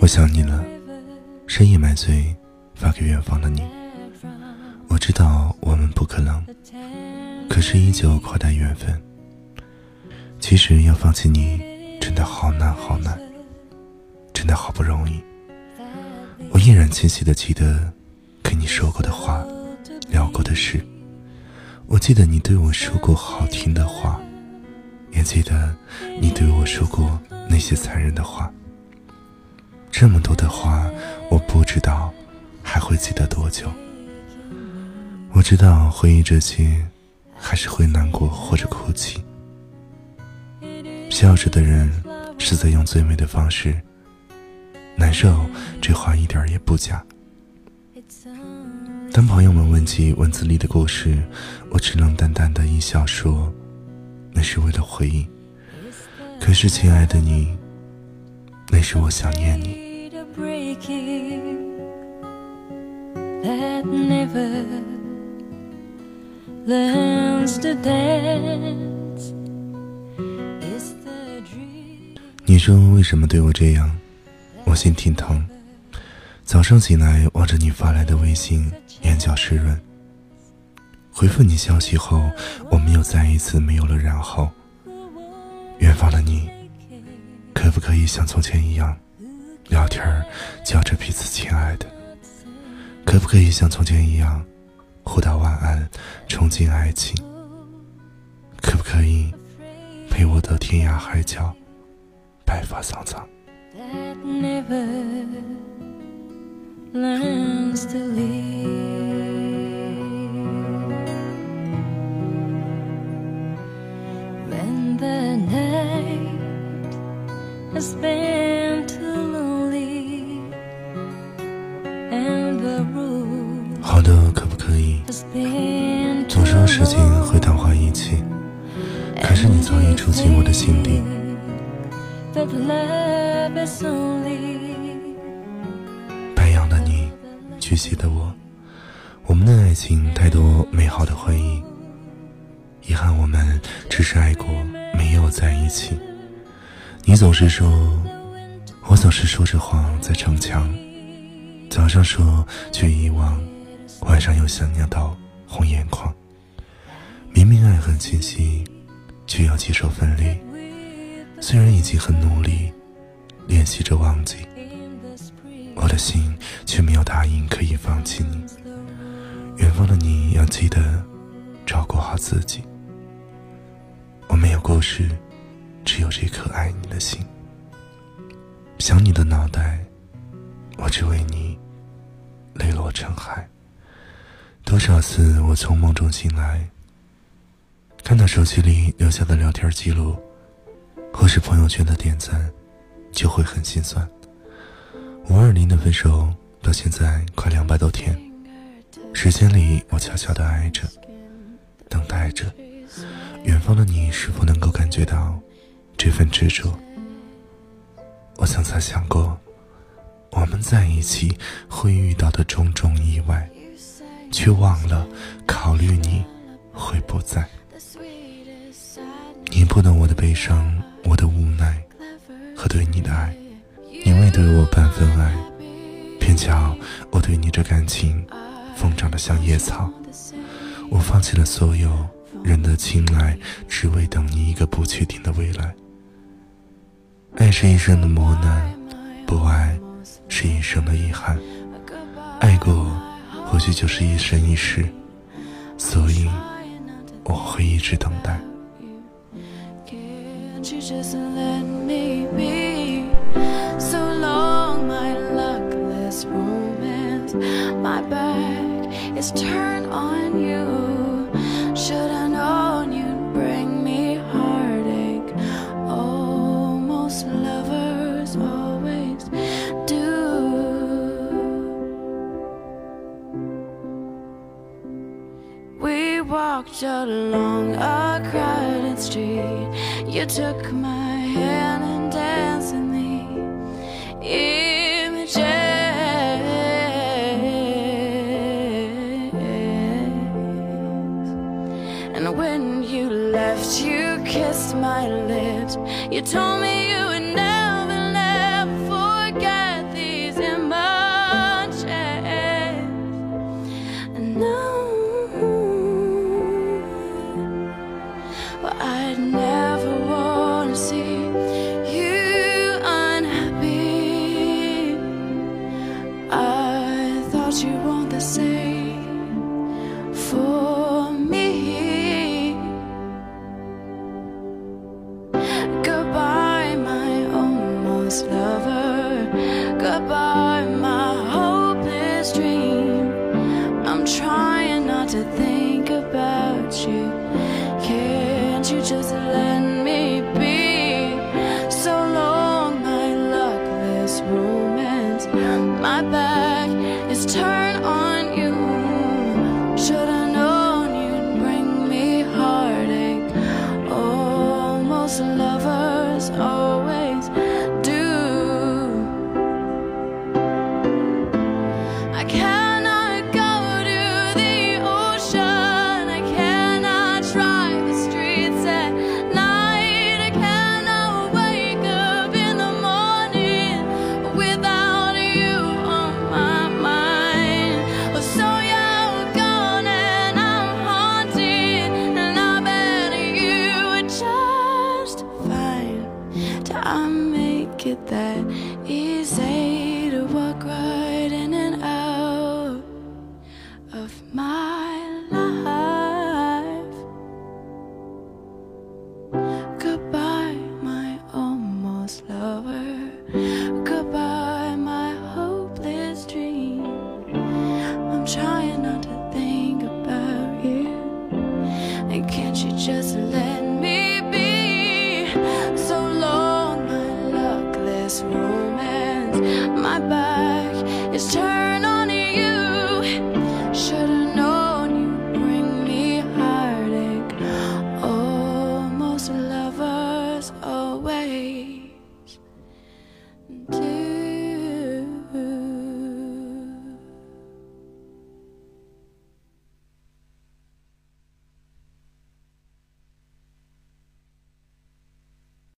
我想你了，深夜买醉，发给远方的你。我知道我们不可能，可是依旧夸大缘分。其实要放弃你，真的好难好难，真的好不容易。我依然清晰的记得跟你说过的话，聊过的事。我记得你对我说过好听的话，也记得你对我说过那些残忍的话。这么多的话，我不知道还会记得多久。我知道回忆这些，还是会难过或者哭泣。笑着的人是在用最美的方式。难受，这话一点也不假。当朋友们问起文字里的故事，我只能淡淡的一笑说：“那是为了回忆。”可是，亲爱的你，那是我想念你。你说为什么对我这样？我心挺疼。早上醒来，望着你发来的微信，眼角湿润。回复你消息后，我们又再一次没有了然后。远方的你，可不可以像从前一样，聊天叫着彼此亲爱的？可不可以像从前一样，互道晚安，憧憬爱情？可不可以陪我到天涯海角，白发苍苍？that never learns to leave. Has been too lonely and the room 好的，可不可以？总说事情会淡化一切，可是你早已住进我的心底。白羊的你，巨蟹的我，我们的爱情太多美好的回忆。遗憾我们只是爱过，没有在一起。你总是说，我总是说着谎在逞强。早上说却遗忘，晚上又想念到红眼眶。明明爱很清晰，却要接受分离。虽然已经很努力练习着忘记，我的心却没有答应可以放弃你。远方的你要记得照顾好自己。我没有故事，只有这颗爱你的心。想你的脑袋，我只为你泪落成海。多少次我从梦中醒来，看到手机里留下的聊天记录。或是朋友圈的点赞，就会很心酸。五二零的分手到现在快两百多天，时间里我悄悄的爱着，等待着，远方的你是否能够感觉到这份执着？我曾曾想过，我们在一起会遇到的种种意外，却忘了考虑你会不在。你不懂我的悲伤。我的无奈和对你的爱，你未对我半分爱，偏巧我对你这感情疯长的像野草。我放弃了所有人的青睐，只为等你一个不确定的未来。爱是一生的磨难，不爱是一生的遗憾。爱过或许就是一生一世，所以我会一直等待。is turn on you. Should I walked along a crowded street you took my hand and danced in the images. And when you left, you kissed my lips. You trying not to think about turn. that easy. this romance. My back is turned.